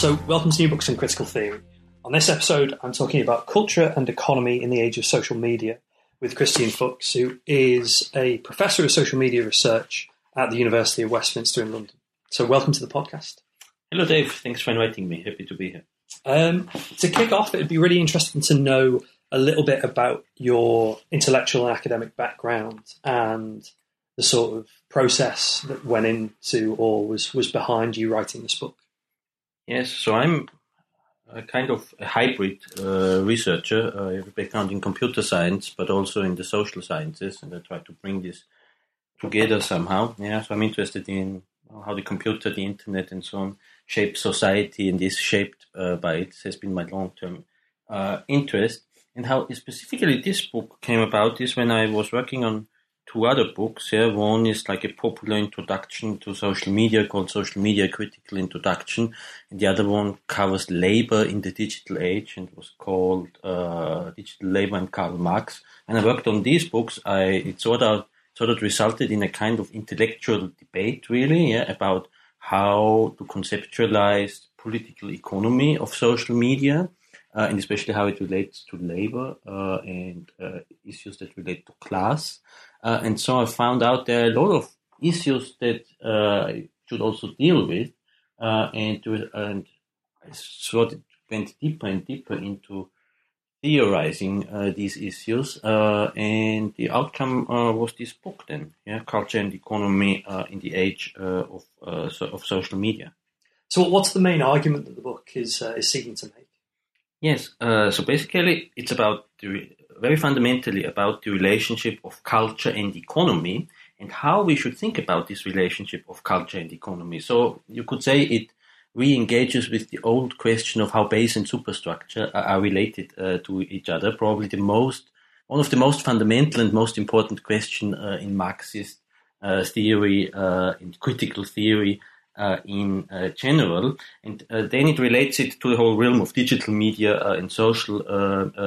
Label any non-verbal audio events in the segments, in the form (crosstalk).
So, welcome to New Books and Critical Theory. On this episode, I'm talking about culture and economy in the age of social media with Christian Fuchs, who is a professor of social media research at the University of Westminster in London. So, welcome to the podcast. Hello, Dave. Thanks for inviting me. Happy to be here. Um, to kick off, it'd be really interesting to know a little bit about your intellectual and academic background and the sort of process that went into or was, was behind you writing this book. Yes, so I'm a kind of a hybrid uh, researcher. I have a background in computer science, but also in the social sciences, and I try to bring this together somehow. Yeah, so I'm interested in how the computer, the internet, and so on shape society, and is shaped uh, by it. This has been my long-term uh, interest, and how specifically this book came about is when I was working on two other books. Yeah, one is like a popular introduction to social media called Social Media Critical Introduction, and the other one covers labor in the digital age and was called uh, Digital Labor and Karl Marx. And I worked on these books. I it sort of sort of resulted in a kind of intellectual debate, really, yeah, about how to conceptualize political economy of social media. Uh, and especially how it relates to labor uh, and uh, issues that relate to class. Uh, and so I found out there are a lot of issues that uh, I should also deal with, uh, and and I sort of went deeper and deeper into theorizing uh, these issues, uh, and the outcome uh, was this book. Then, yeah, culture and economy in the age of so, of social media. So, what's the main argument that the book is is seeking to make? Yes, so basically, it's about the very fundamentally about the relationship of culture and economy and how we should think about this relationship of culture and economy. So you could say it re-engages with the old question of how base and superstructure are, related uh, to each other. Probably the most, one of the most fundamental and most important question uh, in Marxist uh, theory, uh, in critical theory, in uh, general, and uh, then it relates it to the whole realm of digital media and social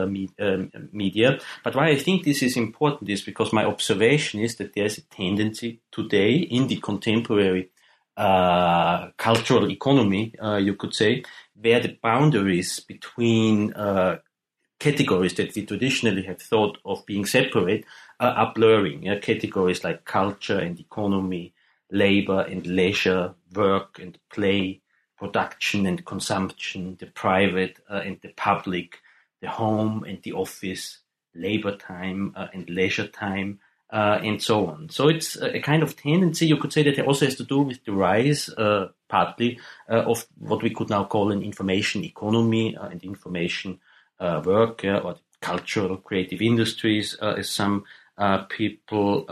me- um, media. But why I think this is important is because my observation is that there's a tendency today in the contemporary uh, cultural economy, uh, you could say, where the boundaries between uh, categories that we traditionally have thought of being separate are blurring. Categories like culture and economy, labor and leisure, work and play, production and consumption, the private uh, and the public, the home and the office, labor time uh, and leisure time, uh, and so on. So it's a kind of tendency, you could say, that it also has to do with the rise, uh, partly, uh, of what we could now call an information economy uh, and information work, or cultural creative industries, as some people,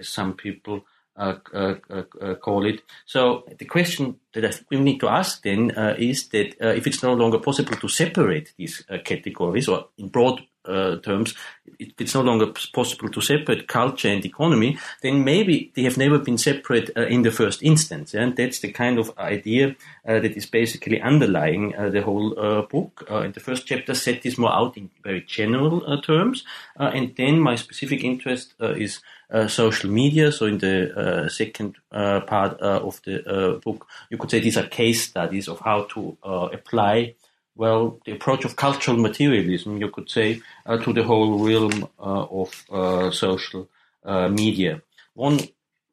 some people call it. So the question that we need to ask then is that if it's no longer possible to separate these categories, or in broad uh, terms, it, it's no longer possible to separate culture and economy, then maybe they have never been separate uh, in the first instance. And that's the kind of idea uh, that is basically underlying uh, the whole uh, book. Uh, in the first chapter, set this more out in very general terms. and then my specific interest is social media. So in the second part of the book, you could say these are case studies of how to apply well, the approach of cultural materialism, you could say, uh, to the whole realm uh, of uh, social uh, media. One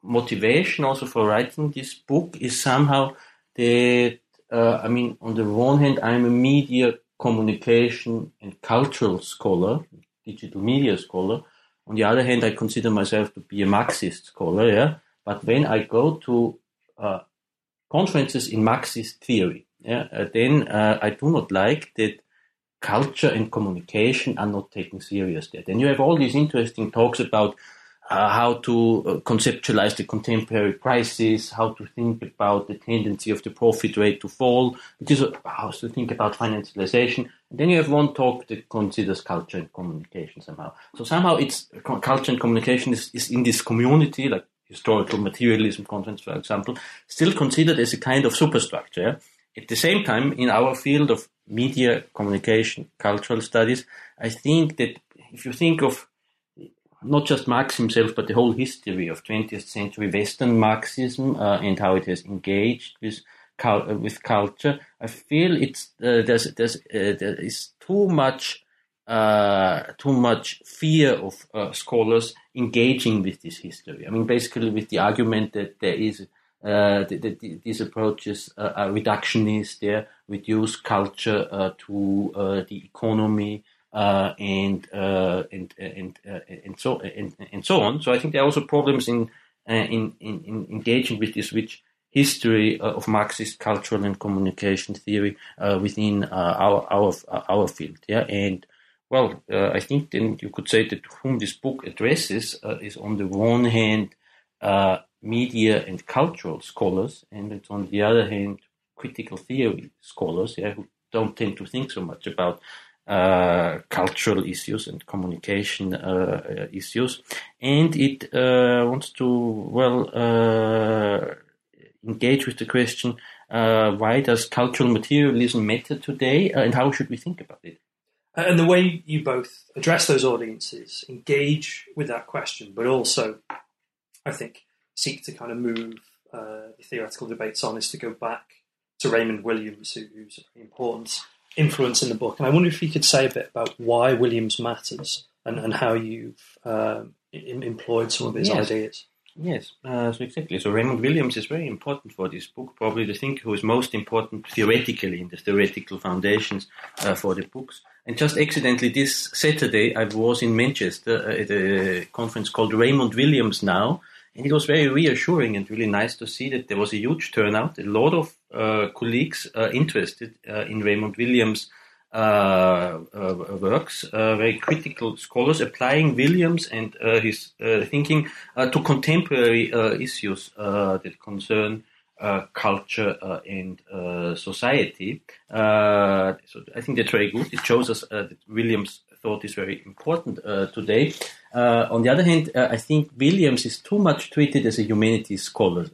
motivation also for writing this book is somehow that, uh, I mean, on the one hand, I'm a media communication and cultural scholar, digital media scholar. On the other hand, I consider myself to be a Marxist scholar, yeah. But when I go to uh, conferences in Marxist theory, yeah, uh, then uh, I do not like that culture and communication are not taken serious there. Then you have all these interesting talks about uh, how to uh, conceptualize the contemporary crisis, how to think about the tendency of the profit rate to fall, which is uh, how to think about financialization. Then you have one talk that considers culture and communication somehow. So somehow it's culture and communication is, is in this community, like historical materialism conference, for example, still considered as a kind of superstructure. At the same time, in our field of media communication, cultural studies, I think that if you think of not just Marx himself, but the whole history of 20th century Western Marxism uh, and how it has engaged with with culture, I feel it's uh, there's there's uh, there is too much uh, too much fear of uh, scholars engaging with this history. I mean, basically with the argument that there is that, that these approaches are reductionist, they reduce culture to the economy uh, and, uh, and and uh, and so and, and so on. So I think there are also problems in in, in, in engaging with this rich history of Marxist cultural and communication theory within our our our field. Yeah, and well, uh, I think then you could say that whom this book addresses uh, is on the one hand uh, media and cultural scholars, and it's on the other hand critical theory scholars, yeah, who don't tend to think so much about uh, cultural issues and communication uh, issues, and it uh, wants to well engage with the question: Why does cultural materialism matter today, and how should we think about it? And the way you both address those audiences, engage with that question, but also, I think, seek to kind of move uh, the theoretical debates on is to go back to Raymond Williams, who's a very important influence in the book. And I wonder if you could say a bit about why Williams matters and, and how you've um, employed some of his yes. ideas. Yes, uh, so exactly. So Raymond Williams is very important for this book, probably the thinker who is most important theoretically in the theoretical foundations uh, for the books. And just accidentally this Saturday, I was in Manchester at a conference called Raymond Williams Now, and it was very reassuring and really nice to see that there was a huge turnout, a lot of uh, colleagues uh, interested uh, in Raymond Williams' Uh, uh, works, uh, very critical scholars applying Williams and his thinking to contemporary issues that concern uh, culture uh, and uh, society. so I think that's very good. It shows us that Williams' thought is very important today. on the other hand, I think Williams is too much treated as a humanities scholar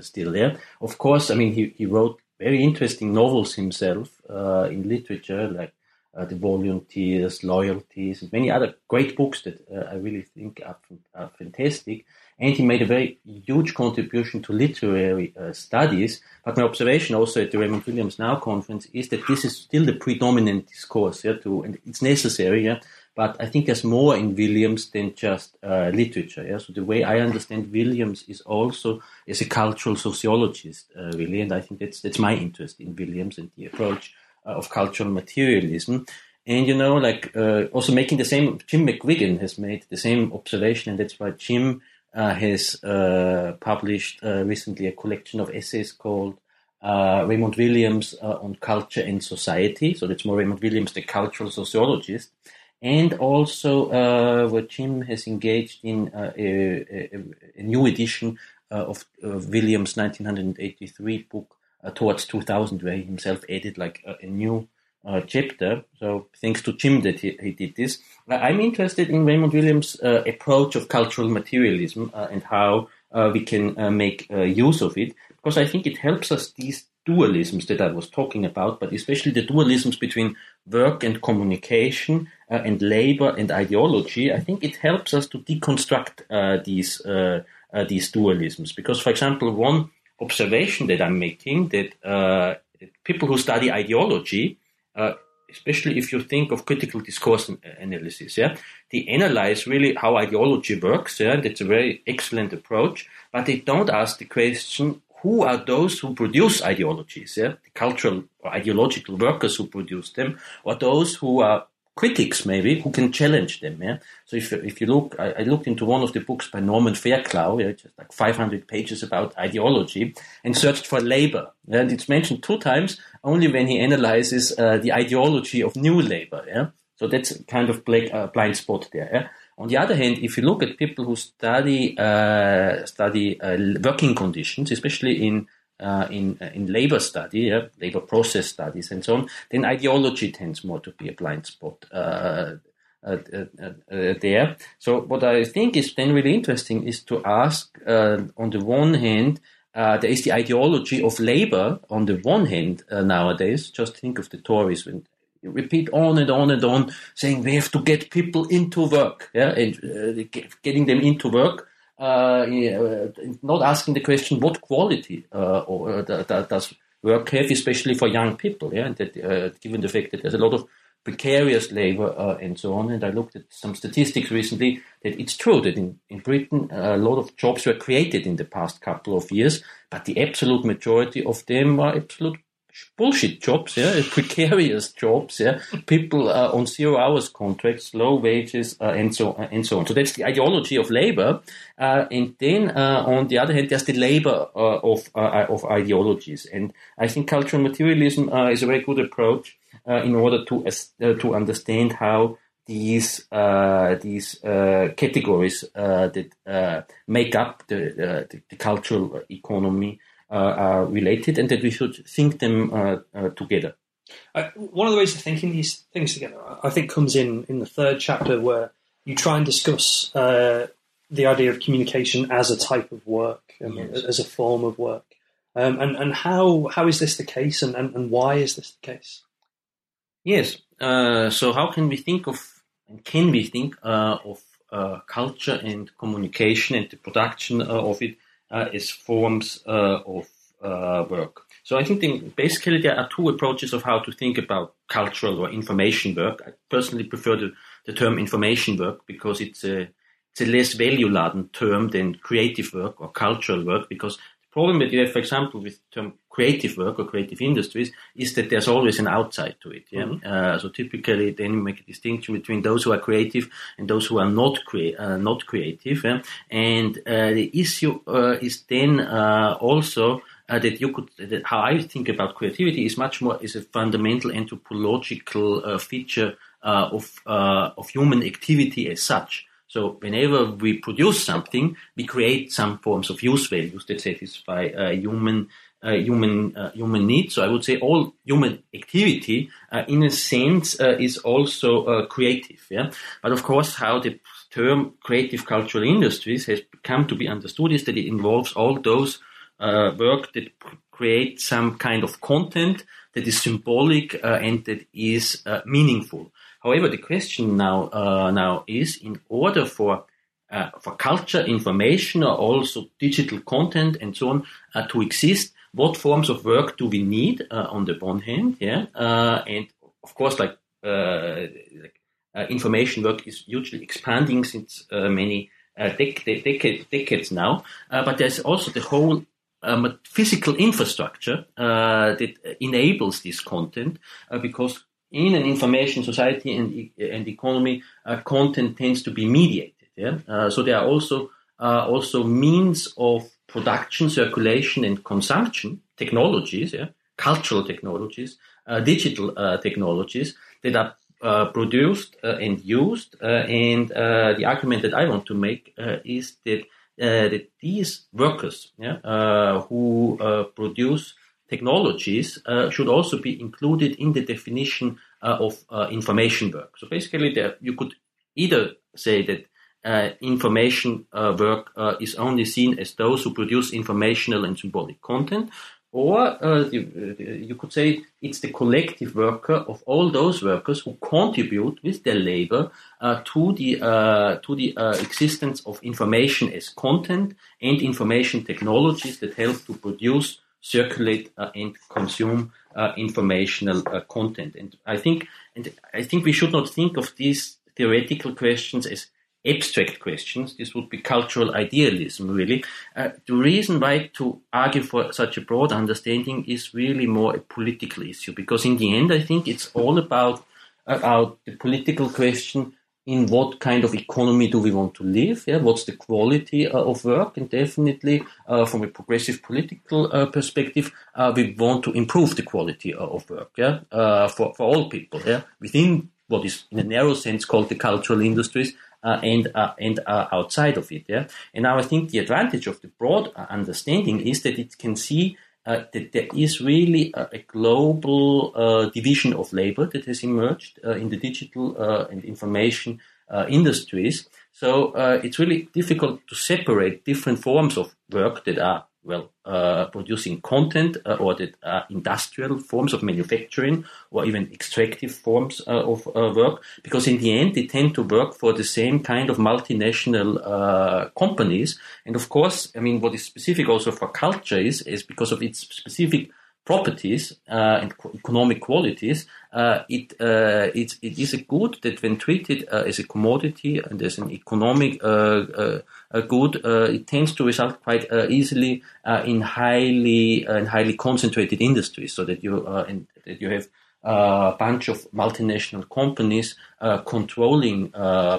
still there. Of course, I mean, he, he wrote very interesting novels himself in literature, like uh, The Volunteers, Loyalties, and many other great books that uh, I really think are, are fantastic and he made a very huge contribution to literary uh, studies. But my observation also at the Raymond Williams Now conference is that this is still the predominant discourse, yeah, to, and it's necessary, yeah, but I think there's more in Williams than just uh, literature. Yeah? So the way I understand Williams is also as a cultural sociologist, uh, really, and I think that's that's my interest in Williams and the approach uh, of cultural materialism. And you know, like uh, also making the same. Jim McGuigan has made the same observation, and that's why Jim uh, has published recently a collection of essays called uh, Raymond Williams uh, on Culture and Society. So that's more Raymond Williams, the cultural sociologist. And also, uh, Jim has engaged in a, a, a, new edition of, of, Williams' 1983 book, Towards 2000, where he himself added like a, new uh, chapter. So thanks to Jim that he, he did this. Uh, I'm interested in Raymond Williams' uh, approach of cultural materialism uh, and how uh, we can uh, make use of it, because I think it helps us these dualisms that I was talking about, but especially the dualisms between work and communication uh, and labor and ideology. I think it helps us to deconstruct uh, these uh, these dualisms. Because, for example, one observation that I'm making that people who study ideology uh, especially if you think of critical discourse analysis, yeah, they analyze really how ideology works, yeah, that's a very excellent approach, but they don't ask the question who are those who produce ideologies, yeah? the cultural or ideological workers who produce them, or those who are critics maybe who can challenge them. Yeah. So if if you look, I, I looked into one of the books by Norman Fairclough, yeah, just like 500 pages about ideology, and searched for labor. And it's mentioned two times only when he analyzes uh, the ideology of new labor. Yeah. So that's kind of black, uh, blind spot there. Yeah? On the other hand, if you look at people who study uh, study uh, working conditions, especially in uh, in uh, in labor study, yeah, labor process studies, and so on, then ideology tends more to be a blind spot. Uh, uh, there. So what I think is then really interesting is to ask, on the one hand, there is the ideology of labor on the one hand nowadays. Just think of the Tories when repeat on and on and on, saying we have to get people into work, yeah, and uh, getting them into work uh, not asking the question what quality uh, or, uh, does work have, especially for young people. Yeah, and that, given the fact that there's a lot of precarious labor uh, and so on. And I looked at some statistics recently that it's true that in, in Britain a lot of jobs were created in the past couple of years, but the absolute majority of them are absolute bullshit jobs, yeah, (laughs) precarious jobs, yeah, people uh, on zero hours contracts, low wages, uh, and so uh, and so on. So that's the ideology of labor, uh, and then uh, on the other hand, there's the labor uh, of of ideologies, and I think cultural materialism is a very good approach in order to to understand how these these categories that make up the, the, the cultural economy uh, are related and that we should think them uh, uh, together. one of the ways of thinking these things together, I think, comes in in the third chapter where you try and discuss the idea of communication as a type of work, um, yes. as a form of work. Um, and, and how, how is this the case and, and, and why is this the case? Yes. Uh, so how can we think of, and can we think uh, of uh, culture and communication and the production of it uh, is forms uh, of uh, work. So I think basically there are two approaches of how to think about cultural or information work. I personally prefer the, the term information work because it's a it's a less value-laden term than creative work or cultural work because problem that you have, for example, with term creative work or creative industries is that there's always an outside to it. Yeah. Mm-hmm. Uh, so typically, then you make a distinction between those who are creative and those who are not crea- uh, not creative. Yeah? And uh, the issue uh, is then uh, also. Uh, that you could, that how I think about creativity is much more is a fundamental anthropological feature of of human activity as such. So whenever we produce something, we create some forms of use values that satisfy uh, human uh, human uh, human needs. So I would say all human activity, uh, in a sense, uh, is also uh, creative. Yeah, but of course, how the term creative cultural industries has come to be understood is that it involves all those work that create some kind of content that is symbolic and that is meaningful. However, the question now uh, now is in order for uh, for culture, information, or also digital content and so on uh, to exist, what forms of work do we need uh, on the one hand? Yeah, uh, and of course, like, uh, like information work is hugely expanding since many dec- decades, decades now. but there's also the whole um, physical infrastructure uh, that enables this content uh, because in an information society and, and economy, uh, content tends to be mediated. Yeah? Uh, so there are also uh, also means of production, circulation, and consumption technologies, yeah? cultural technologies, uh, digital uh, technologies that are uh, produced and used. and the argument that I want to make is that that these workers, yeah, who produce technologies uh, should also be included in the definition uh, of uh, information work. So basically, there, you could either say that uh, information uh, work uh, is only seen as those who produce informational and symbolic content, or you, you, could say it's the collective worker of all those workers who contribute with their labor to the to the existence of information as content and information technologies that help to produce circulate uh, and consume uh, informational uh, content. And I think, and I think we should not think of these theoretical questions as abstract questions. This would be cultural idealism, really. Uh, the reason why to argue for such a broad understanding is really more a political issue, because in the end, I think it's all about about the political question in what kind of economy do we want to live? Yeah, what's the quality uh, of work? And definitely, uh, from a progressive political uh, perspective, uh, we want to improve the quality uh, of work. Yeah, uh, for for all people. Yeah, within what is in a narrow sense called the cultural industries. and and outside of it, yeah. And now I think the advantage of the broad understanding is that it can see uh, that there is really a, a global uh, division of labor that has emerged uh, in the digital uh, and information uh, industries. So uh, it's really difficult to separate different forms of work that are well, uh, producing content uh, or the are industrial forms of manufacturing or even extractive forms uh, of uh, work, because in the end they tend to work for the same kind of multinational uh, companies. And of course, I mean, what is specific also for culture is, is because of its specific properties uh, and economic qualities, uh, it, uh, it, it is a good that when treated uh, as a commodity and as an economic uh, uh, good, uh, it tends to result quite uh, easily uh, in highly in highly concentrated industries, so that you that you have a bunch of multinational companies controlling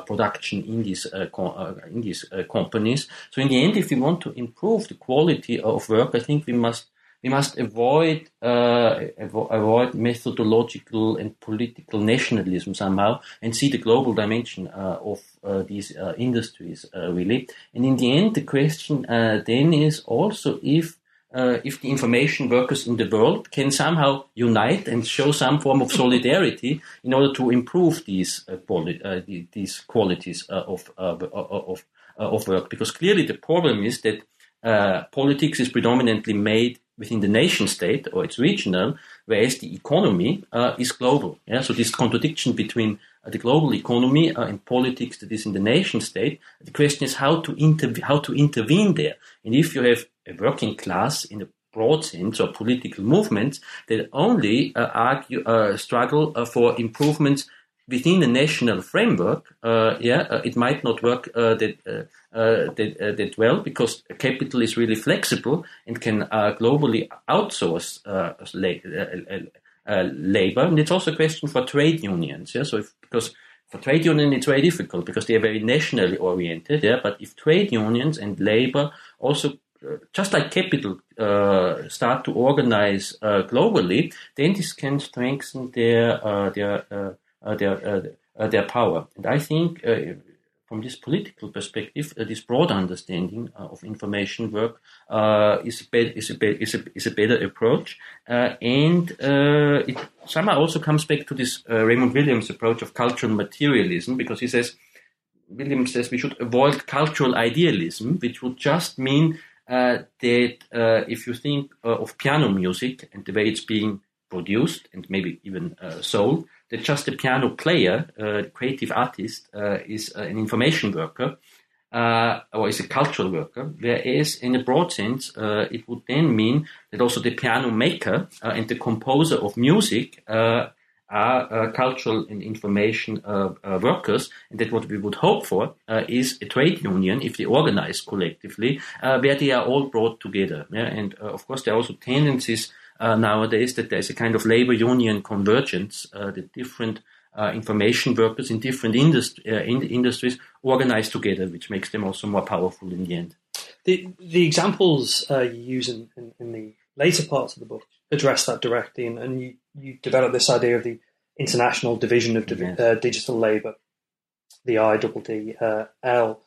production in these in these companies. So in the end, if we want to improve the quality of work, I think we must we must avoid uh, avoid methodological and political nationalism somehow and see the global dimension uh, of uh, these uh, industries uh, really. And in the end, the question uh, then is also if if the information workers in the world can somehow unite and show some form of solidarity in order to improve these quali- these qualities of of of work, because clearly the problem is that politics is predominantly made within the nation state or it's regional, whereas the economy uh, is global. Yeah? So this contradiction between uh, the global economy uh, and politics that is in the nation state, the question is how to how to intervene there. And if you have a working class in a broad sense or political movements that only uh, argue uh, struggle uh, for improvements within the national framework, uh, yeah, uh, it might not work uh, that, uh, uh, that, uh, that well because capital is really flexible and can globally outsource labor. And it's also a question for trade unions. Yeah, so if, because for trade unions it's very difficult because they are very nationally oriented. Yeah, but if trade unions and labor also just like capital uh, start to organize uh, globally, then this can strengthen their uh, their their uh, uh, their power. And I think from this political perspective, uh, this broad understanding uh, of information work uh, is, a be- is, a be- is, a, is a better approach. and it somehow also comes back to this Raymond Williams approach of cultural materialism, because he says, Williams says we should avoid cultural idealism, which would just mean that if you think of piano music and the way it's being produced and maybe even sold, that just a piano player, a creative artist, uh, is uh, an information worker uh, or is a cultural worker, whereas in a broad sense, it would then mean that also the piano maker and the composer of music are uh, cultural and information uh, uh, workers, and that what we would hope for is a trade union if they organize collectively, where they are all brought together. Yeah? And of course, there are also tendencies uh, nowadays that there's a kind of labor union convergence, uh, that different uh, information workers in different industri- uh, in industries organize together, which makes them also more powerful in the end. The, the examples uh, you use in, in, in, the later parts of the book address that directly, and, and you, you develop this idea of the international division of divi- yes. digital labor, the IDDL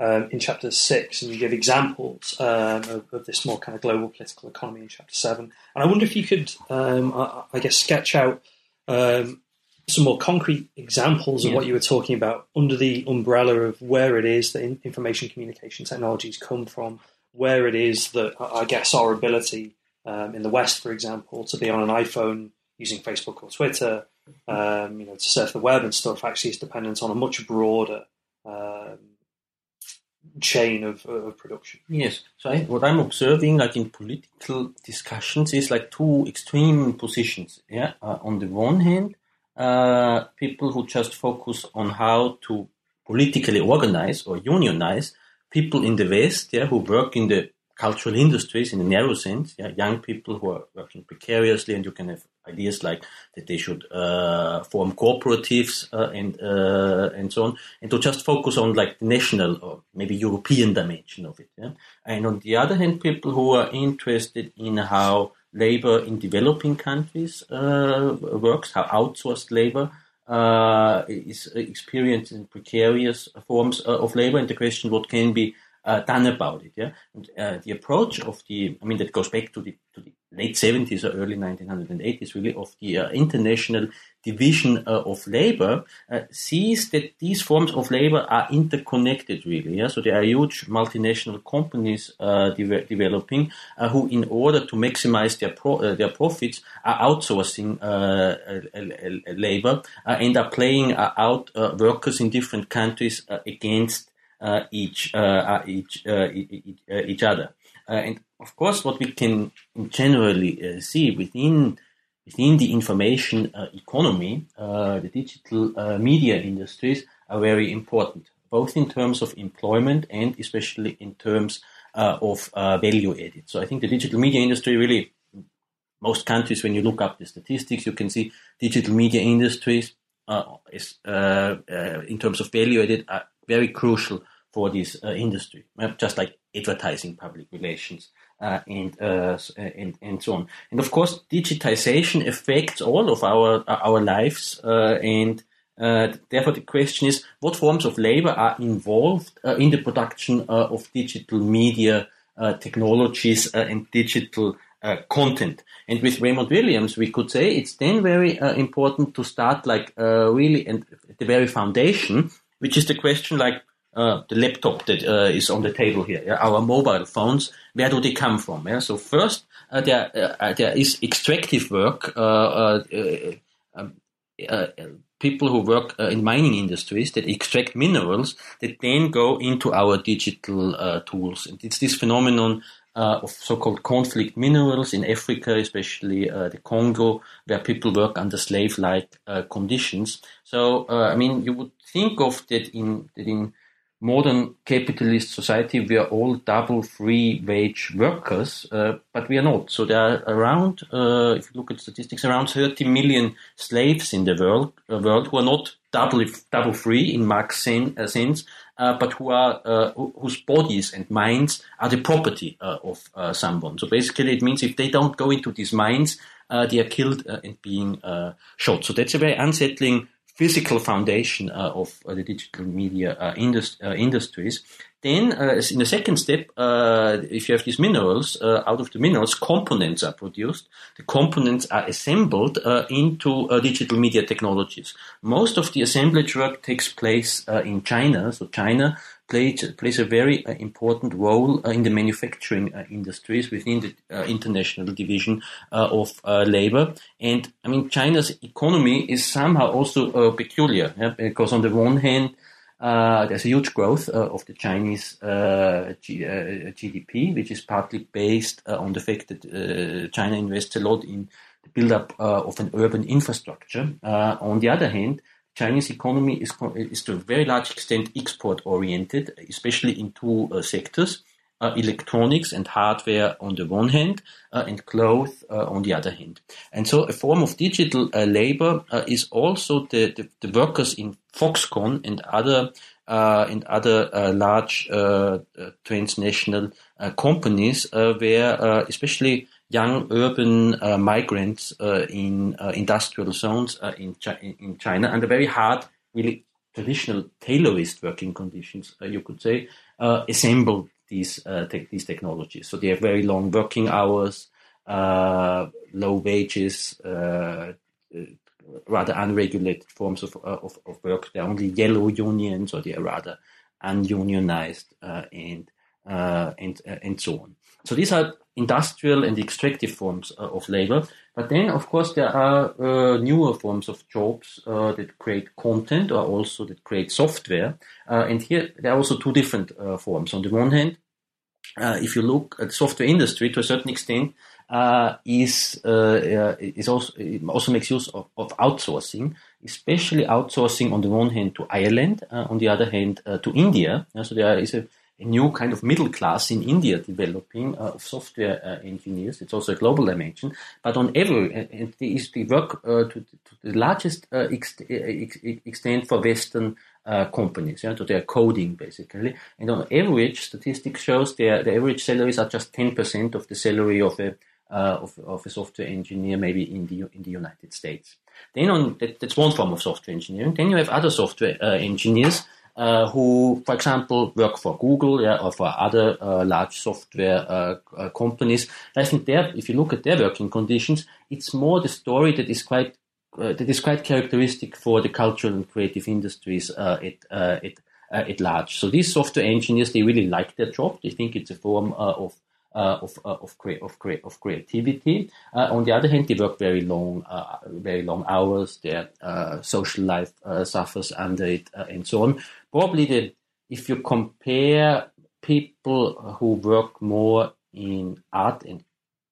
um, in chapter six, and you give examples um, of, of, this more kind of global political economy in chapter seven. And I wonder if you could, um, I, I, guess, sketch out um, some more concrete examples of yeah. what you were talking about under the umbrella of where it is that in, information communication technologies come from, where it is that I guess our ability um, in the West, for example, to be on an iPhone using Facebook or Twitter, um, you know, to surf the web and stuff, actually is dependent on a much broader um, chain of, of production. Yes. So I, what I'm observing, like in political discussions, is like two extreme positions. Yeah. Uh, on the one hand, uh, people who just focus on how to politically organize or unionize people in the West, yeah, who work in the cultural industries in a narrow sense, yeah, young people who are working precariously, and you can have ideas like that they should uh, form cooperatives uh, and uh, and so on, and to just focus on like the national or maybe European dimension of it. Yeah? And on the other hand, people who are interested in how labor in developing countries uh, works, how outsourced labor uh, is in precarious forms uh, of labor, and the question what can be uh, done about it. Yeah, and, uh, the approach of the, I mean, that goes back to the to the late 70s or early 1980s, really, of the uh, international division uh, of labor, uh, sees that these forms of labor are interconnected, really. Yeah, so there are huge multinational companies uh, de- developing who, in order to maximize their pro- their profits, are outsourcing labor and are playing out workers in different countries against uh, each, uh, each, uh, each other. and of course, what we can generally see within within the information economy, the digital media industries are very important, both in terms of employment and especially in terms of value added. So I think the digital media industry really most countries, when you look up the statistics, you can see digital media industries uh, is, uh, uh, in terms of value added are very crucial for this uh, industry, uh, just like advertising, public relations, uh, and, uh, and and so on. And of course, digitization affects all of our our lives, uh, and uh, therefore the question is, what forms of labor are involved in the production of digital media technologies and digital content? And with Raymond Williams, we could say it's then very important to start like really at the very foundation, which is the question like uh, the laptop that uh, is on the table here, yeah? our mobile phones, where do they come from? Yeah? So first, uh, there uh, uh, there is extractive work. Uh, um, people who work in mining industries that extract minerals that then go into our digital tools. And it's this phenomenon uh, of so-called conflict minerals in Africa, especially uh, the Congo, where people work under slave-like uh, conditions. So, I mean, you would think of that in that in modern capitalist society, we are all double free wage workers, uh, but we are not. So there are around, uh, if you look at statistics, around 30 million slaves in the world, uh, world who are not double, double free in Marx uh, sense, uh, Uh, but who are, uh, whose bodies and minds are the property uh, of uh, someone. So basically it means if they don't go into these mines, they are killed and being shot. So that's a very unsettling physical foundation uh, of uh, the digital media uh, indus- uh, industries. Then, uh, in the second step, uh, if you have these minerals, out of the minerals, components are produced. The components are assembled into digital media technologies. Most of the assemblage work takes place in China. So China plays plays a very uh, important role uh, in the manufacturing uh, industries within the uh, international division uh, of labor. And I mean, China's economy is somehow also peculiar yeah? because on the one hand, there's a huge growth of the Chinese G- GDP, which is partly based on the fact that China invests a lot in the build-up of an urban infrastructure. on the other hand, Chinese economy is, is to a very large extent export oriented, especially in two uh, sectors. Uh, electronics and hardware on the one hand, uh, and clothes uh, on the other hand. And so a form of digital uh, labor uh, is also the, the, the, workers in Foxconn and other and other large transnational companies where especially young urban uh, migrants uh, in uh, industrial zones uh, in, Chi- in China under very hard, really traditional Taylorist working conditions, uh, you could say, assemble these te- these technologies. So they have very long working hours, low wages, rather unregulated forms of, of, of work. They're only yellow unions, or they are rather ununionized, and and and so on. So these are industrial and extractive forms uh, of labor. But then, of course, there are uh, newer forms of jobs uh, that create content or also that create software. And here, there are also two different forms. On the one hand, if you look at the software industry, to a certain extent, uh, is uh, is also also makes use of, of, outsourcing, especially outsourcing on the one hand to Ireland, uh, on the other hand to India. so there is a, a, new kind of middle class in India developing of software engineers. It's also a global dimension, but on every and is the work to, to, the largest ex- extent for Western uh, companies, yeah, to their coding basically. And on average, statistics shows their the average salaries are just ten percent of the salary of a uh, of, of a software engineer maybe in the in the United States. Then on that, that's one form of software engineering. Then you have other software uh, engineers uh, who, for example, work for Google yeah, or for other uh, large software uh, uh, companies. I think there, if you look at their working conditions, it's more the story that is quite that is quite characteristic for the cultural and creative industries at at at large. So these software engineers, they really like their job. They think it's a form of uh, of uh, of, cre- of, cre- of creativity. Uh, on the other hand, they work very long, very long hours. Their social life suffers under it, and so on. Probably the if you compare people who work more in art and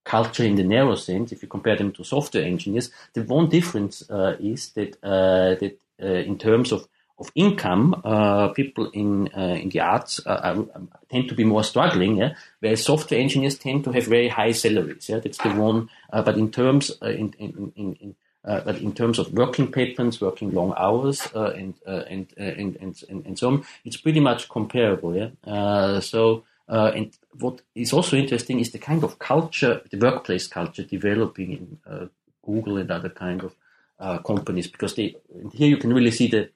culture in the narrow sense, if you compare them to software engineers, the one difference uh, is that uh, that uh, in terms of of income, uh, people in uh, in the arts uh, tend to be more struggling, yeah? whereas software engineers tend to have very high salaries. Yeah, that's the one. Uh, but in terms uh, in in, in, uh, but in terms of working patterns, working long hours, and, and, and, and and so on, it's pretty much comparable. Yeah. so and what is also interesting is the kind of culture, the workplace culture developing in Google and other kind of companies, because they here you can really see the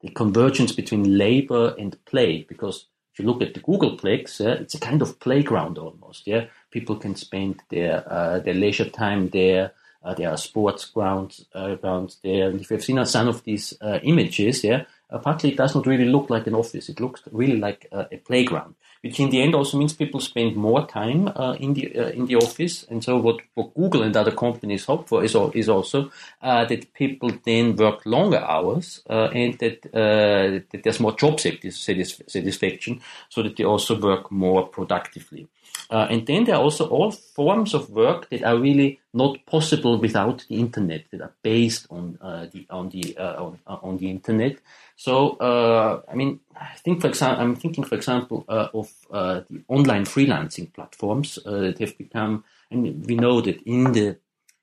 the convergence between labor and play because if you look at the Googleplex, uh, it's a kind of playground almost. Yeah, people can spend their uh, their leisure time there. Uh, there are sports grounds uh, grounds there. And if you've seen some of these uh, images, yeah, partly it does not really look like an office. It looks really like a playground which in the end also means people spend more time uh, in the uh, in the office. And so what, what Google and other companies hope for is, is also uh, that people then work longer hours and that, that there's more job satisfaction so that they also work more productively. Uh, and then there are also all forms of work that are really not possible without the internet, that are based on the on the on, on the internet. So, uh, I mean, I think, for example, I'm thinking, for example, uh, of uh, the online freelancing platforms uh, that have become, and we know that in the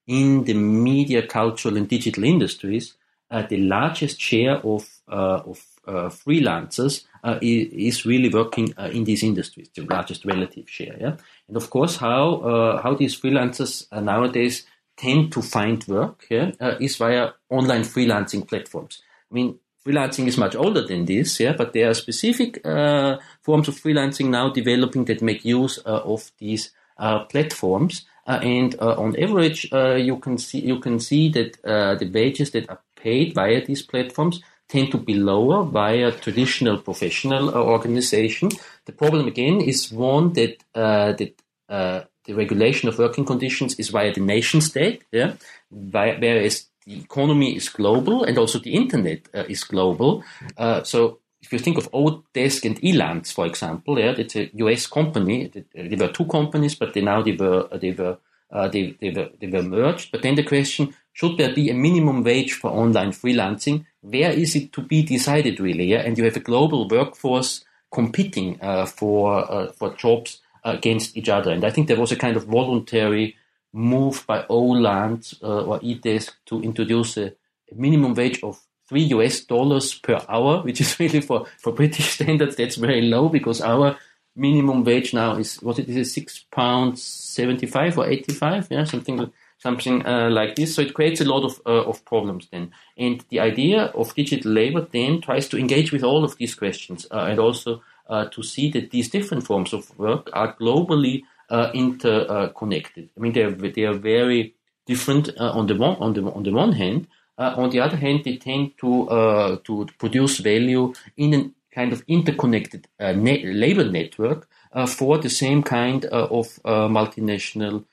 in the media, cultural, and digital industries, uh, the largest share of uh, of freelancers is really working in these industries, the largest relative share. Yeah, and of course, how how these freelancers nowadays tend to find work yeah, is via online freelancing platforms. I mean, freelancing is much older than this, yeah, but there are specific uh, forms of freelancing now developing that make use uh, of these uh, platforms. Uh, and uh, on average, uh, you can see you can see that the wages that are paid via these platforms tend to be lower via traditional professional organization. The problem again is one that that the regulation of working conditions is via the nation state, yeah, whereas the economy is global and also the internet uh, is global. Uh, so if you think of Odesk and Elance, for example, yeah, it's a US company. There were two companies, but they now they were they were uh, they, they were they were merged. But then the question: Should there be a minimum wage for online freelancing? Where is it to be decided, really? Yeah? And you have a global workforce competing uh, for uh, for jobs against each other. And I think there was a kind of voluntary move by Elance uh, or eDesk to introduce a, minimum wage of three US dollars per hour, which is (laughs) really for, for British standards, that's very low because our minimum wage now is what it is six pounds seventy five or eighty five, yeah, something something uh, like this. So it creates a lot of uh, of problems then. And the idea of digital labor then tries to engage with all of these questions uh, and also uh, to see that these different forms of work are globally uh, interconnected. I mean, they are they are very different uh, on the one on the on the one hand. Uh, on the other hand, they tend to to produce value in a kind of interconnected net labor network for the same kind of multinational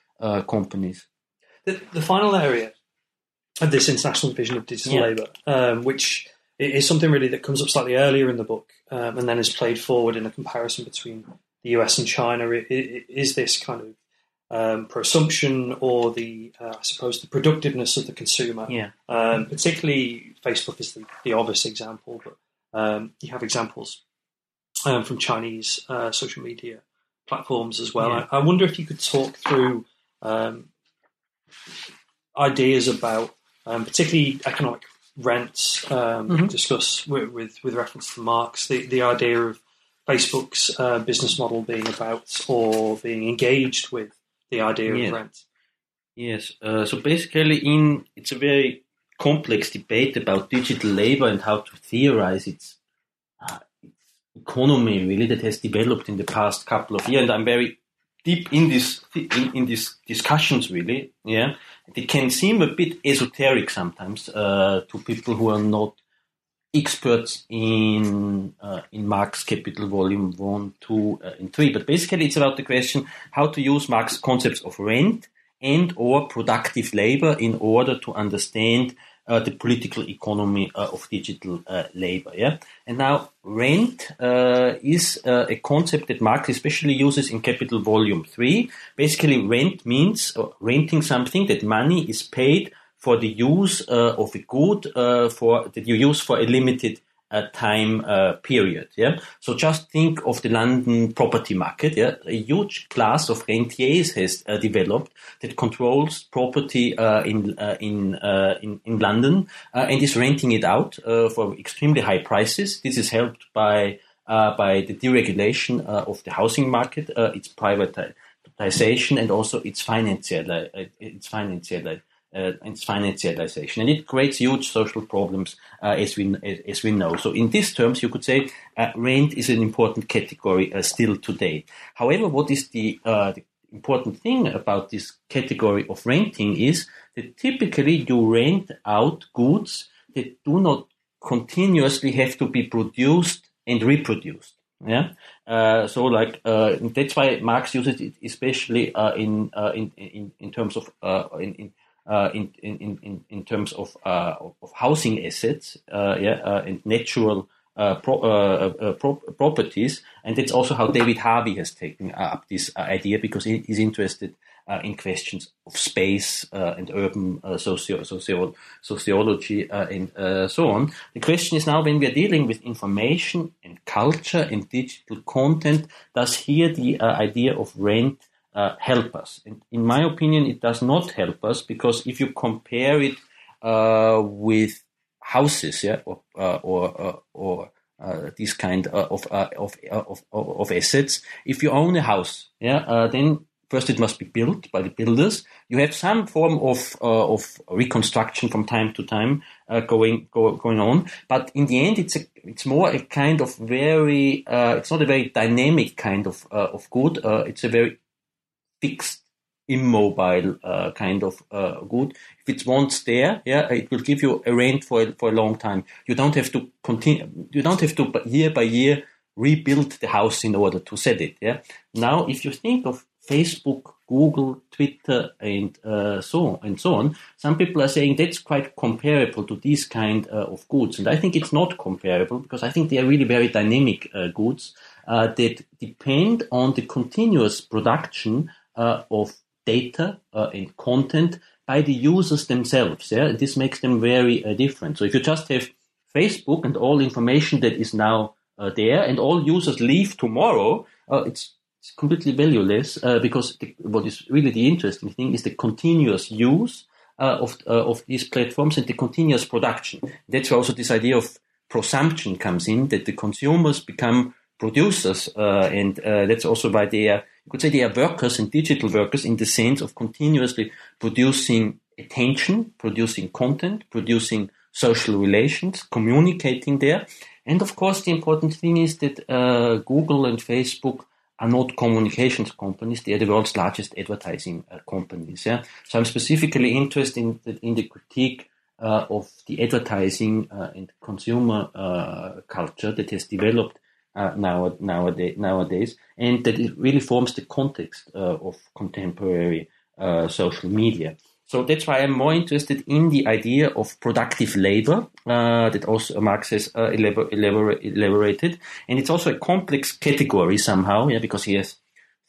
companies. The, the final area of this international vision of digital yeah. labour, um, which is something really that comes up slightly earlier in the book um, and then is played forward in a comparison between the US and China is this kind of um, prosumption or the, uh, I suppose, the productiveness of the consumer. Yeah. Um, particularly, Facebook is the, the obvious example, but um, you have examples um, from Chinese uh, social media platforms as well. Yeah. I, I, wonder if you could talk through um, ideas about, um, particularly economic rents. Mm-hmm. Discuss with, with, with reference to Marx the the idea of Facebook's uh, business model being about or being engaged with the idea Yeah. of rent. Yes. Uh, so basically, in it's a very complex debate about digital labor and how to theorize its, uh, its economy really that has developed in the past couple of years. And I'm very deep in this in, in these discussions really. Yeah, they can seem a bit esoteric sometimes uh, to people who are not experts in uh, in Marx Capital Volume One, Two, uh, and Three. But basically, it's about the question how to use Marx concepts of rent and or productive labor in order to understand uh, the political economy uh, of digital uh, labor. Yeah, and now rent uh, is uh, a concept that Marx especially uses in Capital Volume Three. Basically, rent means uh, renting something that money is paid for the use of a good for that you use for a limited uh, time uh, period. Yeah. So just think of the London property market. Yeah. A huge class of rentiers has uh, developed that controls property uh, in uh, in, uh, in in London and is renting it out for extremely high prices. This is helped by by the deregulation of the housing market, its privatization, and also its financial its financial uh, its financialization, and it creates huge social problems uh, as we as we know. So, in these terms, you could say uh, rent is an important category uh, still today. However, what is the, uh, the important thing about this category of renting is that typically you rent out goods that do not continuously have to be produced and reproduced. Yeah. Uh, so, like uh, that's why Marx uses it, especially uh, in, uh, in in in terms of in, in uh, in, in, in, in terms of, uh, of housing assets, uh, yeah, uh, and natural uh, pro, uh, uh, uh, pro- properties, and that's also how David Harvey has taken up this idea because he is interested in questions of space and urban socio- socio- sociology and so on. The question is now when we are dealing with information and culture and digital content, does here the idea of rent uh, help us? In my opinion, it does not help us because if you compare it uh, with houses, yeah, or uh, or uh, or uh, this kind of uh, of, of of assets, if you own a house, yeah, then first it must be built by the builders. You have some form of of reconstruction from time to time going go, going on, but in the end, it's a it's more a kind of very it's not a very dynamic kind of of good. It's a very fixed, immobile uh, kind of uh, good. If it's once there, yeah, it will give you a rent for a, for a long time. You don't have to continue. You don't have to year by year rebuild the house in order to sell it. Yeah. Now, if you think of Facebook, Google, Twitter, and uh, so on and so on, some people are saying that's quite comparable to these kind uh, of goods, and I think it's not comparable because I think they are really very dynamic uh, goods uh, that depend on the continuous production of data uh, and content by the users themselves. Yeah, and this makes them very uh, different. So if you just have Facebook and all information that is now uh, there, and all users leave tomorrow, uh, it's, it's completely valueless uh, because the, what is really the interesting thing is the continuous use uh, of uh, of these platforms and the continuous production. That's where also this idea of prosumption comes in that the consumers become producers, uh, and uh, that's also why they are, you could say they are workers and digital workers in the sense of continuously producing attention, producing content, producing social relations, communicating there. And of course, the important thing is that uh, Google and Facebook are not communications companies; they are the world's largest advertising uh, companies. Yeah, so I'm specifically interested in the, in the critique uh, of the advertising uh, and consumer uh, culture that has developed uh, now, nowadays, nowadays, and that it really forms the context uh, of contemporary uh, social media. So that's why I'm more interested in the idea of productive labor uh, that also Marx has uh, elabor- elabor- elaborated, and it's also a complex category somehow, yeah, because he has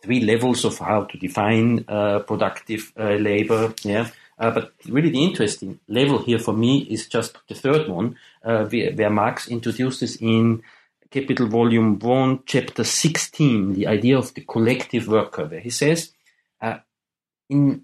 three levels of how to define uh, productive labor. Yeah. Uh, but really, the interesting level here for me is just the third one, uh, where, where, Marx introduces in Capital Volume 1, Chapter 16, the idea of the collective worker, where he says, uh, in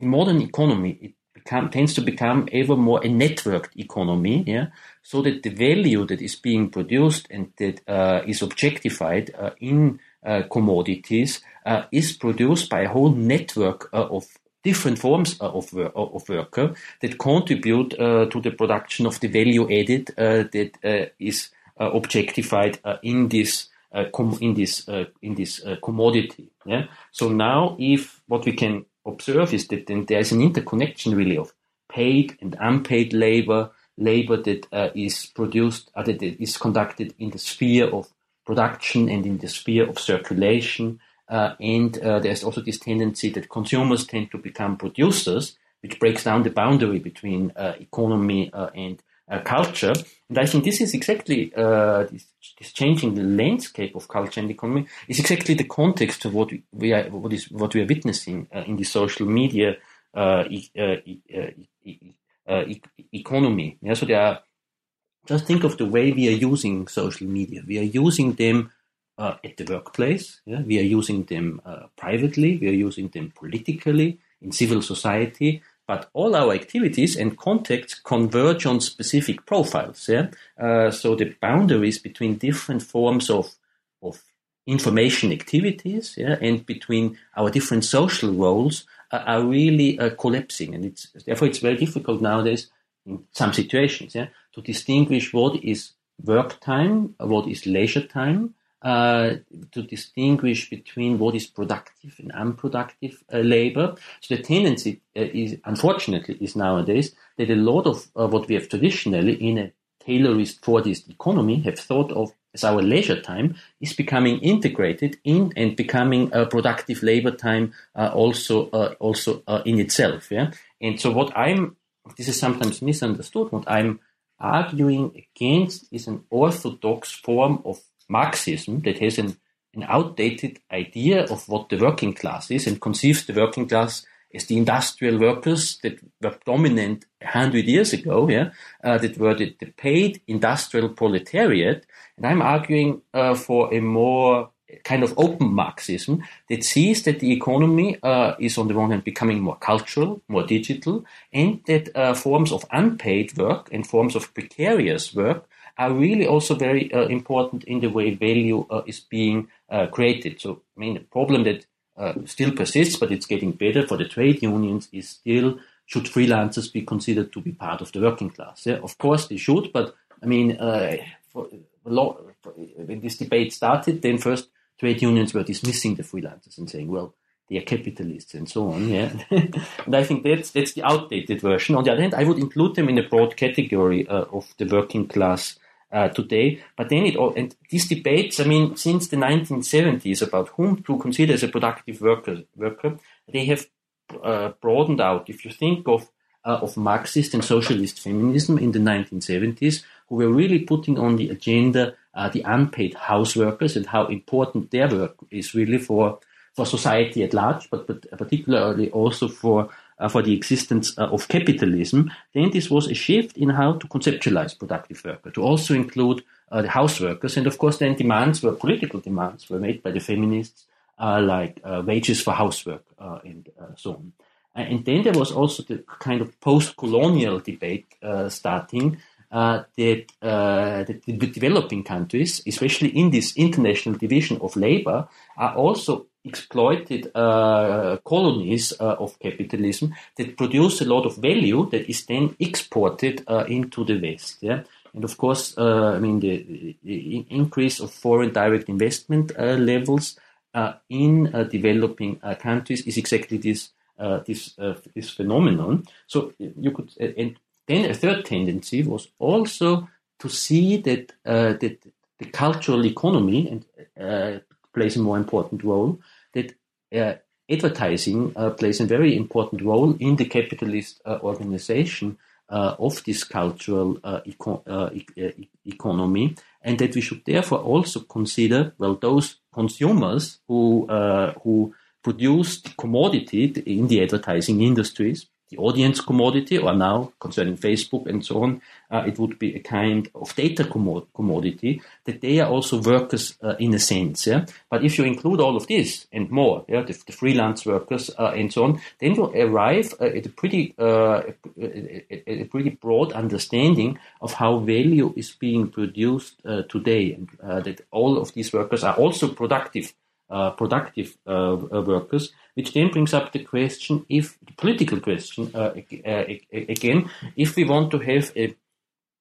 the modern economy, it become, tends to become ever more a networked economy, yeah, so that the value that is being produced and that uh, is objectified uh, in uh, commodities uh, is produced by a whole network uh, of different forms of, of worker that contribute to the production of the value added that is objectified in this com- in this in this commodity. Yeah. So now, if what we can observe is that then there is an interconnection really of paid and unpaid labor, labor that uh, is produced, uh, that is conducted in the sphere of production and in the sphere of circulation. Uh, and uh, there's also this tendency that consumers tend to become producers, which breaks down the boundary between uh, economy uh, and Uh, culture. And I think this is exactly uh, this, this, changing the landscape of culture and economy is exactly the context of what we are, what is what we are witnessing uh, in the social media e- e- economy. Yeah, so there are just think of the way we are using social media. We are using them uh, at the workplace. Yeah? We are using them uh, privately. We are using them politically in civil society. But all our activities and contacts converge on specific profiles. Yeah? Uh, so the boundaries between different forms of, of information activities yeah, and between our different social roles are really uh, collapsing. And it's, therefore, it's very difficult nowadays in some situations yeah, to distinguish what is work time, what is leisure time, uh, to distinguish between what is productive and unproductive uh, labor. So the tendency uh, is, unfortunately, is nowadays that a lot of uh, what we have traditionally in a Taylorist Fordist economy have thought of as our leisure time is becoming integrated in and becoming a productive labor time uh, also uh, also in itself. Yeah, and so what I'm this is sometimes misunderstood. What I'm arguing against is an orthodox form of Marxism that has an, an outdated idea of what the working class is and conceives the working class as the industrial workers that were dominant hundred years ago, yeah, uh, that were the, the, paid industrial proletariat. And I'm arguing uh, for a more kind of open Marxism that sees that the economy uh, is on the one hand becoming more cultural, more digital, and that uh, forms of unpaid work and forms of precarious work are really also very uh, important in the way value uh, is being uh, created. So, I mean, the problem that uh, still persists, but it's getting better for the trade unions is still should freelancers be considered to be part of the working class? Yeah, of course they should, but I mean, for, when this debate started, then first trade unions were dismissing the freelancers and saying, well, they are capitalists and so on. Yeah, (laughs) and I think that's that's the outdated version. On the other hand, I would include them in a broad category uh, of the working class uh, today. But then it all and these debates, I mean, since the 1970s about whom to consider as a productive worker, worker, they have uh, broadened out. If you think of uh, of Marxist and socialist feminism in the 1970s, who were really putting on the agenda uh, the unpaid house workers and how important their work is really for for society at large, but, but particularly also for for the existence uh, of capitalism, then this was a shift in how to conceptualize productive worker, to also include uh, the house workers. And of course, then demands were political demands were made by the feminists, uh, like uh, wages for housework uh, and so on. And then there was also the kind of post colonial debate starting uh, that, uh, that, the developing countries, especially in this international division of labor, are also exploited uh, colonies uh, of capitalism that produce a lot of value that is then exported uh, into the West. Yeah? And of course, uh, I mean, the, the, increase of foreign direct investment levels in developing countries is exactly this. this this phenomenon. So you could and then a third tendency was also to see that uh, that the cultural economy and uh, plays a more important role. That uh, advertising uh, plays a very important role in the capitalist uh, organization uh, of this cultural eco- e- economy, and that we should therefore also consider well those consumers who who produce the commodity in the advertising industries the audience commodity, or now concerning Facebook and so on, uh, it would be a kind of data commodity that they are also workers uh, in a sense. Yeah? But if you include all of this and more, yeah, the, the freelance workers uh, and so on, then you arrive uh, at a pretty, uh, a, a, pretty broad understanding of how value is being produced uh, today, and that all of these workers are also productive uh, productive uh, uh, workers, which then brings up the question, if the political question again, if we want to have a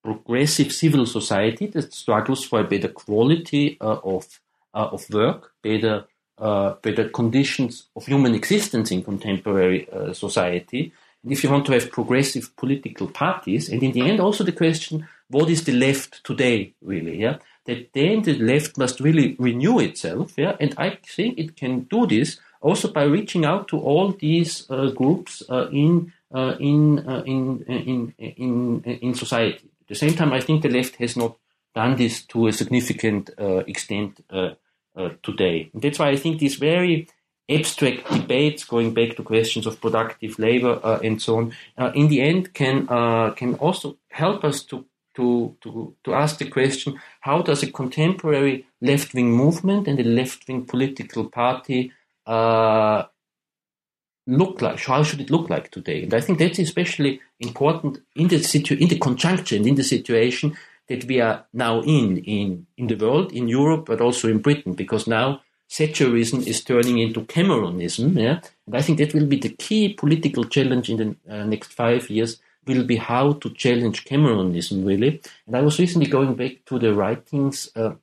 progressive civil society that struggles for a better quality of of work, better uh, better conditions of human existence in contemporary uh, society. And if you want to have progressive political parties, and in the end also the question, what is the left today, really? Yeah, that then the left must really renew itself. Yeah, and I think it can do this also by reaching out to all these uh, groups uh, in, uh, in, uh, in, in, in, in society. At the same time, I think the left has not done this to a significant uh, extent uh, today. And that's why I think these very abstract debates, going back to questions of productive labor and so on, in the end can can also help us to to, to, to ask the question how does a contemporary left wing movement and a left wing political party uh, look like? How should it look like today? And I think that's especially important in the, situ- in the conjunction, in the situation that we are now in, in, in the world, in Europe, but also in Britain, because now Thatcherism is turning into Cameronism. Yeah? And I think that will be the key political challenge in the uh, next five years will be how to challenge Cameronism, really. And I was recently going back to the writings, uh,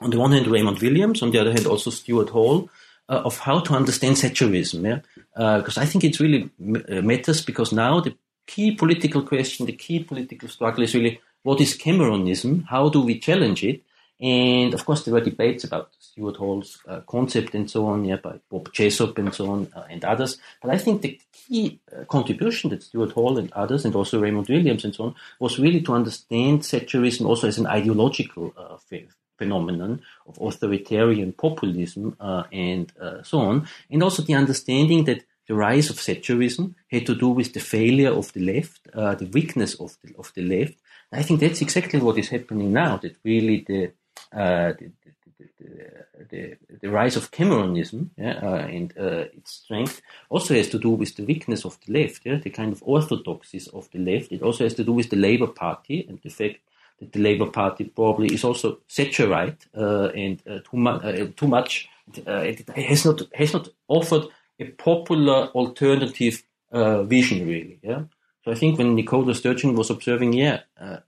on the one hand, Raymond Williams, on the other hand, also Stuart Hall, uh, of how to understand Thatcherism. Yeah? Uh, because I think it really uh, matters because now the key political question, the key political struggle is really what is Cameronism? How do we challenge it? And of course, there were debates about Stuart Hall's uh, concept and so on, yeah, by Bob Jessop and so on, uh, and others. But I think the key uh, contribution that Stuart Hall and others, and also Raymond Williams and so on, was really to understand Thatcherism also as an ideological uh, phenomenon of authoritarian populism uh, and uh, so on, and also the understanding that the rise of Thatcherism had to do with the failure of the left, the weakness of the, of the left. I think that's exactly what is happening now. That really the uh, the, the, the, rise of Cameronism yeah, uh, and uh, its strength also has to do with the weakness of the left, yeah, the kind of orthodoxies of the left. It also has to do with the Labour Party and the fact that the Labour Party probably is also Thatcherite uh, and uh, too, mu- uh, too much. it has not has not offered a popular alternative vision, really. Yeah. So I think when Nicola Sturgeon was observing, yeah,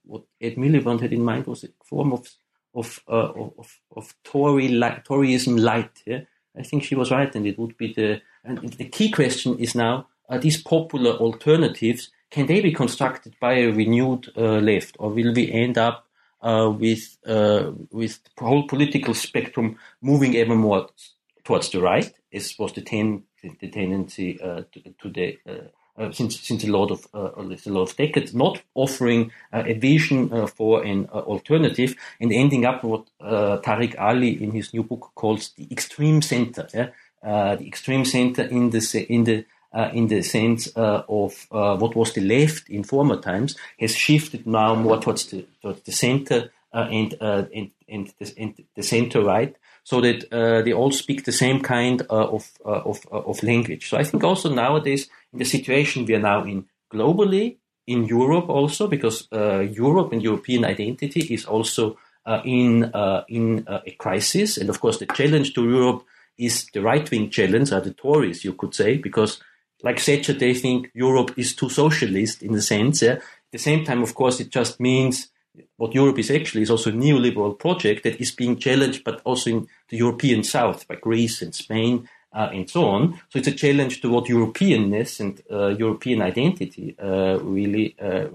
what Ed Miliband had in mind was a form of of uh, of of Tory Toryism light. Yeah? I think she was right, and it would be the and the key question is now: Are these popular alternatives can they be constructed by a renewed uh, left, or will we end up uh, with uh, with the whole political spectrum moving ever more towards the right, as was the, ten, the tendency uh, to, to the uh, since since a lot of uh, a lot of decades, not offering uh, a vision uh, for an uh, alternative, and ending up what uh, Tariq Ali in his new book calls the extreme center. Yeah? the extreme center in the in the in the sense of what was the left in former times has shifted now more towards the towards the center and, and and the, and the center right so that uh, they all speak the same kind uh, of, uh, of, of language. So I think also nowadays, the situation we are now in globally, in Europe also, because uh, Europe and European identity is also uh, in, uh, in a crisis. And of course, the challenge to Europe is the right wing challenge, are the Tories, you could say, because like Thatcher, they think Europe is too socialist in the sense. Yeah? At the same time, of course, it just means what Europe is actually is also a neoliberal project that is being challenged, but also in the European South by Greece and Spain uh, and so on. So it's a challenge to what Europeanness and uh, European identity uh, really. Uh,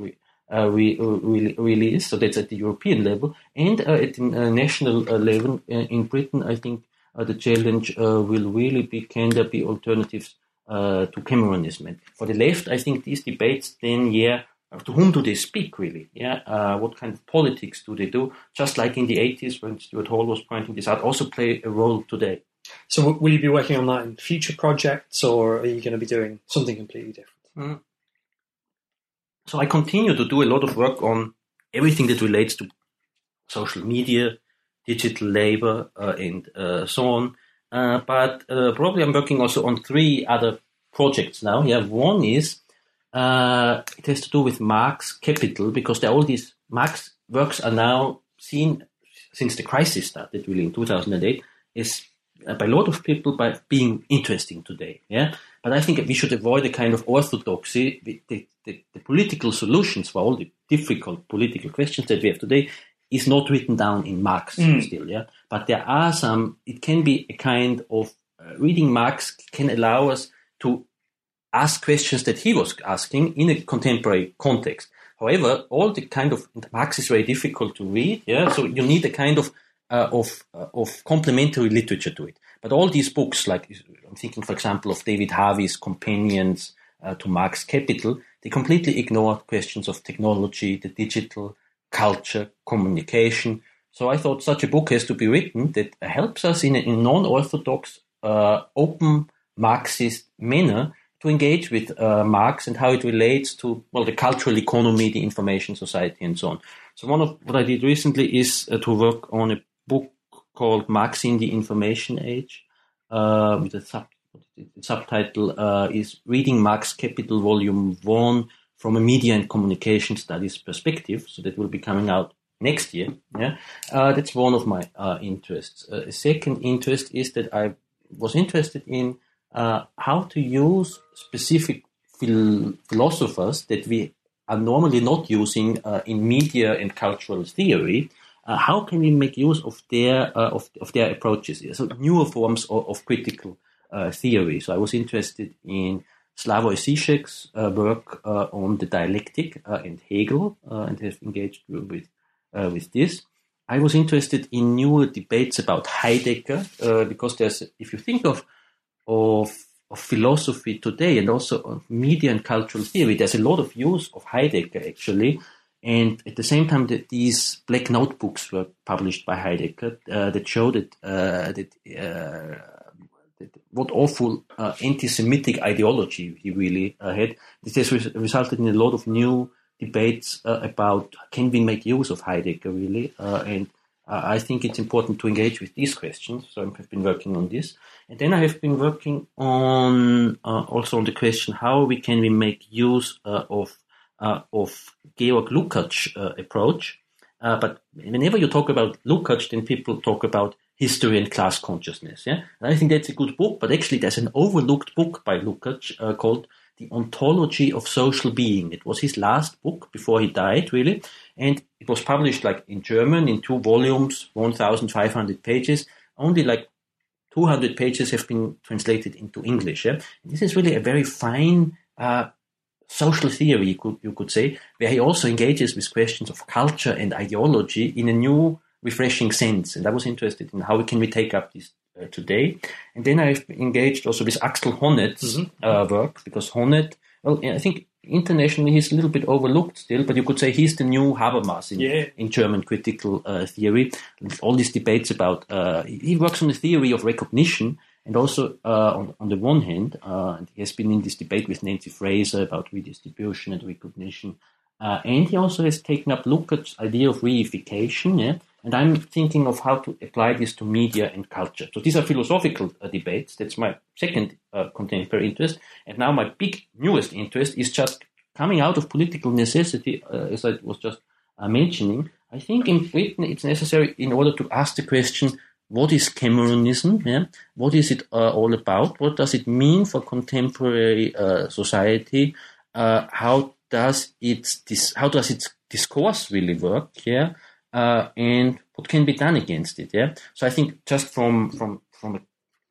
uh, really, really is. So that's at the European level and uh, at the national level in Britain. I think the challenge will really be: can there be alternatives to Cameronism? For the left, I think these debates then, yeah, to whom do they speak really? Yeah, uh, what kind of politics do they do? Just like in the 80s when Stuart Hall was pointing this out, also play a role today. So, will you be working on that in future projects, or are you going to be doing something completely different? Mm. So, I continue to do a lot of work on everything that relates to social media, digital labor, uh, and uh, so on. Uh, but uh, probably I'm working also on three other projects now. Yeah, one is uh, it has to do with Marx Capital because all these Marx works are now seen since the crisis started really in 2008 is by a lot of people by being interesting today. Yeah, but I think we should avoid a kind of orthodoxy. The, the, the, the, political solutions for all the difficult political questions that we have today is not written down in Marx mm. still. Yeah, but there are some. It can be a kind of uh, reading Marx can allow us to ask questions that he was asking in a contemporary context. However, all the kind of Marx is very difficult to read. Yeah, so you need a kind of uh, of uh, of complementary literature to it. But all these books, like I'm thinking, for example, of David Harvey's Companions uh, to Marx Capital, they completely ignore questions of technology, the digital, culture, communication. So I thought such a book has to be written that helps us in a non-orthodox, uh, open Marxist manner to engage with uh, Marx and how it relates to well the cultural economy, the information society, and so on. So one of what I did recently is uh, to work on a book called Marx in the Information Age, uh, subtitle uh, is Reading Marx Capital Volume One from a Media and Communication Studies Perspective. So that will be coming out next year. Yeah, uh, that's one of my uh, interests. a second interest is that I was interested in uh, how to use specific phil- philosophers that we are normally not using uh, in media and cultural theory. Uh, how can we make use of their uh, of, of their approaches? So newer forms of, of critical uh, theory. So I was interested in Slavoj Žižek's uh, work on the dialectic and Hegel, and have engaged with with this. I was interested in newer debates about Heidegger because there's, if you think of of, of philosophy today and also of media and cultural theory. There's a lot of use of Heidegger actually. And at the same time, that these black notebooks were published by Heidegger uh, that show that, uh, that, uh, that, what awful uh, anti-Semitic ideology he really uh, had. This has res- resulted in a lot of new debates about can we make use of Heidegger really, and I think it's important to engage with these questions. So I've been working on this, and then I have been working on uh, also on the question how we can we make use uh, of of Georg Lukács' uh, approach. Uh, but whenever you talk about Lukács, then people talk about history and class consciousness. Yeah, and I think that's a good book. But actually, there's an overlooked book by Lukács called the Ontology of Social Being. It was his last book before he died, really. And it was published like in German in two volumes, 1,500 pages. Only like 200 pages have been translated into English. Yeah? This is really a very fine uh, social theory, you could, you could say, where he also engages with questions of culture and ideology in a new, refreshing sense. And I was interested in how we can we take up this uh, today. And then I've engaged also with Axel Honneth's mm-hmm. uh, work because Honneth, well, I think internationally he's a little bit overlooked still, but you could say he's the new Habermas in, yeah. in German critical uh, theory. All these debates about, uh, he works on the theory of recognition. And also, uh, on, on, the one hand, uh, he has been in this debate with Nancy Fraser about redistribution and recognition. and he also has taken up Lukács' idea of reification, yeah? And I'm thinking of how to apply this to media and culture. So these are philosophical uh, debates. That's my second uh, contemporary interest. And now my big newest interest is just coming out of political necessity, uh, as I was just uh, mentioning. I think in Britain it's necessary in order to ask the question, what is Cameronism? Yeah? What is it uh, all about? What does it mean for contemporary uh, society? how does it dis- how does its discourse really work? Yeah uh, and what can be done against it. Yeah. So I think just from from from a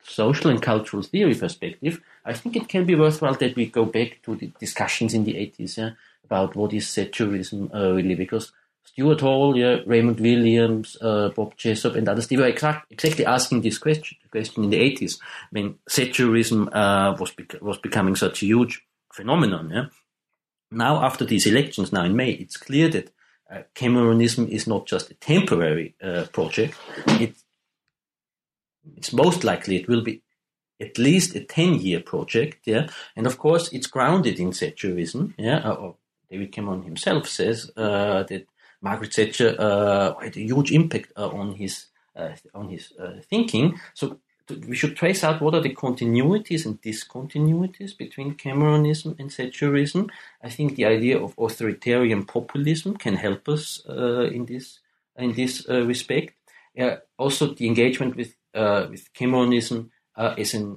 social and cultural theory perspective, I think it can be worthwhile that we go back to the discussions in the 80s yeah, about what is Thatcherism uh, really, because Stuart Hall, yeah, Raymond Williams, uh, Bob Jessop, and others, they were exact, exactly asking this question, question in the 80s when Thatcherism uh, was, bec- was becoming such a huge phenomenon. Yeah? now after these elections, now in May, it's clear that uh, Cameronism is not just a temporary uh, project. It, it's most likely it will be at least a 10 year project. Yeah. And of course, it's grounded in Thatcherism. Yeah. Uh, David Cameron himself says uh, that Margaret Thatcher uh, had a huge impact uh, on his on his thinking. So we should trace out what are the continuities and discontinuities between Cameronism and Thatcherism. I think the idea of authoritarian populism can help us uh, in this in this uh, respect. Uh, also, the engagement with uh, with Cameronism uh, as a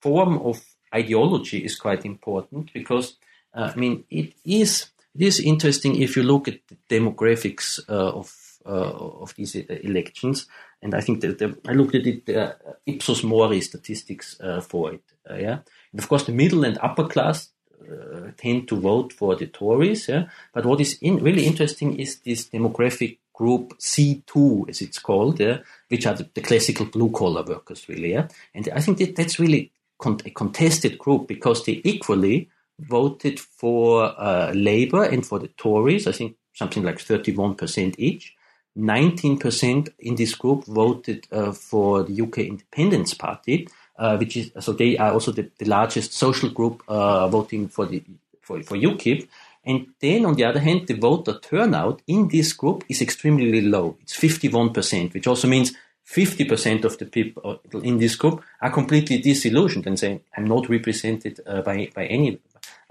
form of ideology is quite important because uh, I mean it is it is interesting if you look at the demographics of of these elections and I think that the, I looked at it uh, Ipsos Mori statistics uh, for it. Uh, yeah, and of course the middle and upper class uh, tend to vote for the Tories. Yeah, but what is in, really interesting is this demographic group C2, as it's called, yeah, which are the, the classical blue collar workers, really. Yeah, and I think that that's really con- a contested group because they equally voted for uh, Labour and for the Tories. I think something like 31% each. 19% in this group voted uh, for the UK Independence Party, uh, which is so they are also the, the largest social group uh, voting for the for, for UKIP. And then on the other hand, the voter turnout in this group is extremely low. It's 51%, which also means 50% of the people in this group are completely disillusioned and say, I'm not represented uh, by, by any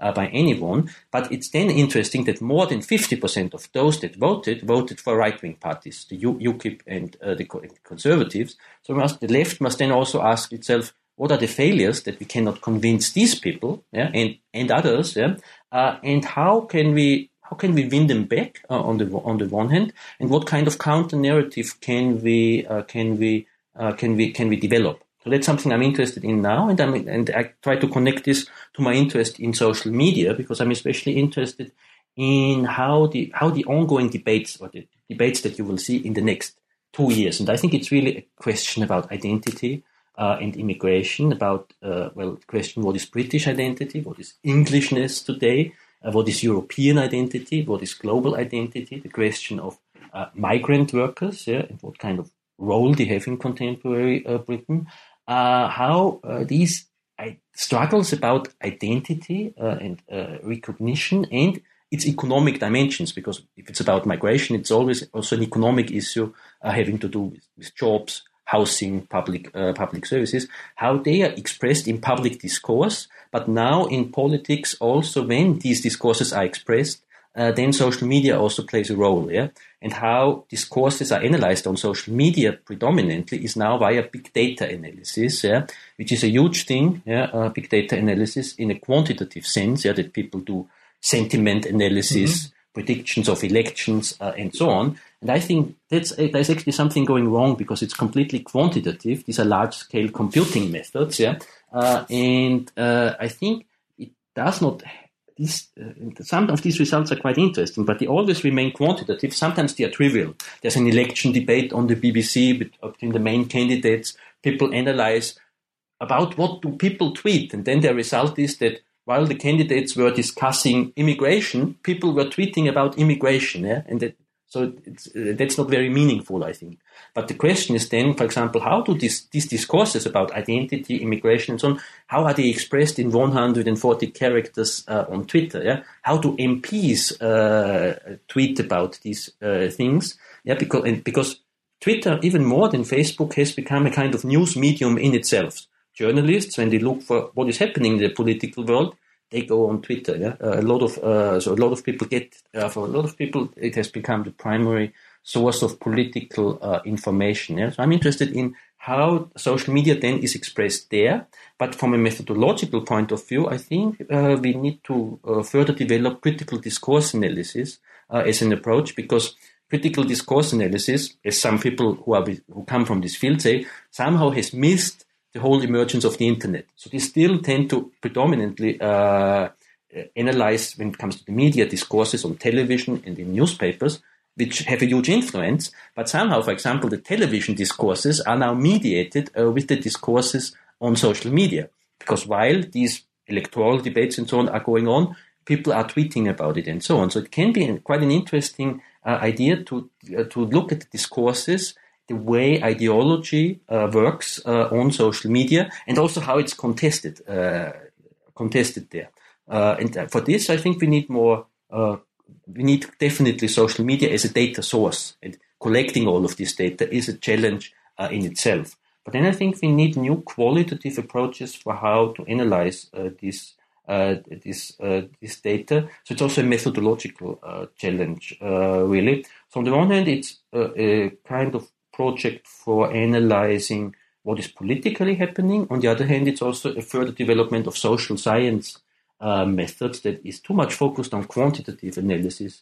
uh, by anyone. But it's then interesting that more than 50% of those that voted voted for right wing parties, the U- UKIP and uh, the, Conservatives. So must, the left must then also ask itself, what are the failures that we cannot convince these people yeah, and, and others, yeah, uh, and how can we how can we win them back uh, on the on the one hand, and what kind of counter narrative can we uh, can we uh, can we can we develop? So that's something I'm interested in now, and, and I try to connect this to my interest in social media because I'm especially interested in how the how the ongoing debates or the debates that you will see in the next two years. And I think it's really a question about identity uh, and immigration, about uh, well, the question what is British identity, what is Englishness today, uh, what is European identity, what is global identity, the question of uh, migrant workers, yeah, and what kind of role they have in contemporary uh, Britain, uh, how uh, these struggles about identity uh, and recognition and its economic dimensions, because if it's about migration, it's always also an economic issue having to do with, with jobs, housing, public uh, public services, how they are expressed in public discourse, but now in politics also when these discourses are expressed, uh, then social media also plays a role, yeah. And how discourses are analyzed on social media predominantly is now via big data analysis, yeah, which is a huge thing, yeah. Uh, big data analysis in a quantitative sense, yeah, that people do sentiment analysis, mm-hmm. predictions of elections, uh, and so on. And I think that's uh, there's actually something going wrong because it's completely quantitative. These are large-scale computing methods, yeah, uh, and uh, I think it does not these, uh, some of these results are quite interesting, but they always remain quantitative. Sometimes they are trivial. There's an election debate on the BBC between the main candidates. People analyze about what do people tweet, and then the result is that while the candidates were discussing immigration, people were tweeting about immigration, yeah? and that, so that's not very meaningful, I think. But the question is then, for example, how do these, these discourses about identity, immigration, and so on, how are they expressed in 140 characters uh, on Twitter? Yeah, how do MPs uh, tweet about these uh, things? Yeah, because and because Twitter, even more than Facebook, has become a kind of news medium in itself. Journalists, when they look for what is happening in the political world, they go on Twitter. Yeah, uh, a lot of uh, so a lot of people get uh, for a lot of people it has become the primary source of political uh, information. Yeah? So I'm interested in how social media then is expressed there. But from a methodological point of view, I think uh, we need to uh, further develop critical discourse analysis as an approach because critical discourse analysis, as some people who are who come from this field say, somehow has missed the whole emergence of the internet. So they still tend to predominantly uh, analyze when it comes to the media discourses on television and in newspapers which have a huge influence. But somehow, for example, the television discourses are now mediated uh, with the discourses on social media. Because while these electoral debates and so on are going on, people are tweeting about it and so on. So it can be quite an interesting uh, idea to uh, to look at the discourses, the way ideology uh, works uh, on social media, and also how it's contested uh, contested there. Uh, and for this, I think we need more. we need definitely social media as a data source, and collecting all of this data is a challenge in itself. But then I think we need new qualitative approaches for how to analyze uh, this uh, this uh, this data. So it's also a methodological uh, challenge, uh, really. So on the one hand, it's a kind of project for analyzing what is politically happening. On the other hand, it's also a further development of social science uh, methods that is too much focused on quantitative analysis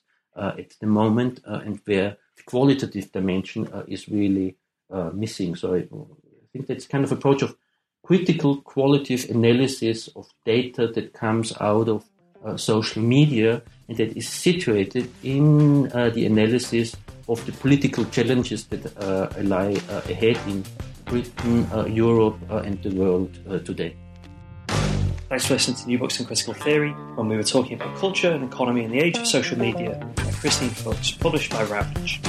at the moment, and where the qualitative dimension is really missing. So I think that's kind of approach of critical qualitative analysis of data that comes out of uh, social media that is situated in uh, the analysis of the political challenges that uh, lie uh, ahead in Britain, uh, Europe, uh, and the world today. Thanks for listening to New Books in Critical Theory when we were talking about culture and economy in the age of social media by Christian Fuchs, published by Routledge.